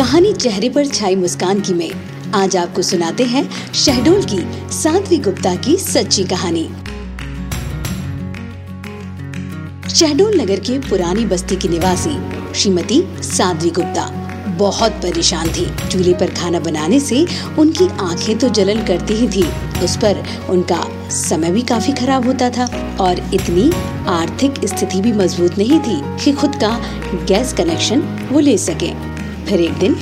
कहानी चेहरे पर छाई मुस्कान की में। आज आपको सुनाते हैं शहडोल की साध्वी गुप्ता की सच्ची कहानी। शहडोल नगर के पुरानी बस्ती की निवासी श्रीमती साध्वी गुप्ता बहुत परेशान थी। चूल्हे पर खाना बनाने से उनकी आँखें तो जलन करती ही थी। उस पर उनका समय भी काफ़ी खराब होता था और इतनी आर्थिक स्थिति भी मज़बूत नहीं थी कि खुद का गैस कनेक्शन वो ले सके। फिर एक दिन।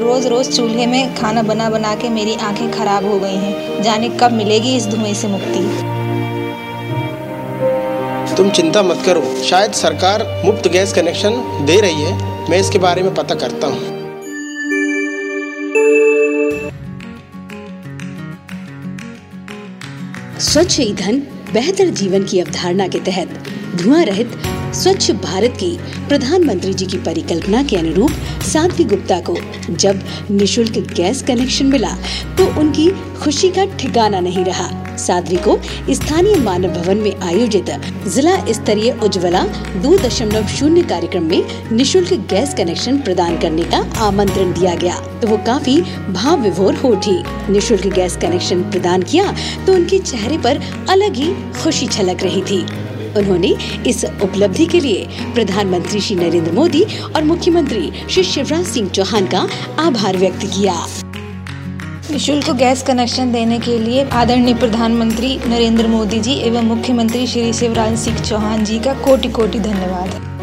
रोज रोज चूल्हे में खाना बना बना के मेरी आँखें खराब हो गई हैं। जाने कब मिलेगी इस धुएँ से मुक्ति? तुम चिंता मत करो। शायद सरकार मुफ़्त गैस कनेक्शन दे रही है। मैं इसके बारे में पता करता हूँ। स्वच्छ ईंधन बेहतर जीवन की अवधारणा के तहत। धुआँ रहित स्वच्छ भारत की प्रधानमंत्री जी की परिकल्पना के अनुरूप साध्वी गुप्ता को जब निशुल्क गैस कनेक्शन मिला तो उनकी खुशी का ठिकाना नहीं रहा। साध्वी को स्थानीय मानव भवन में आयोजित जिला स्तरीय उज्ज्वला दो दशमलव शून्य कार्यक्रम में निशुल्क गैस कनेक्शन प्रदान करने का आमंत्रण दिया गया। तो वो काफ़ी भाव विभोर हो उठी। निशुल्क गैस कनेक्शन प्रदान किया तो उनके चेहरे पर अलग ही खुशी छलक रही थी। उन्होंने इस उपलब्धि के लिए प्रधानमंत्री श्री नरेंद्र मोदी और मुख्यमंत्री श्री शिवराज सिंह चौहान का आभार व्यक्त किया। निःशुल्क गैस कनेक्शन देने के लिए आदरणीय प्रधानमंत्री नरेंद्र मोदी जी एवं मुख्यमंत्री श्री शिवराज सिंह चौहान जी का कोटि कोटि धन्यवाद।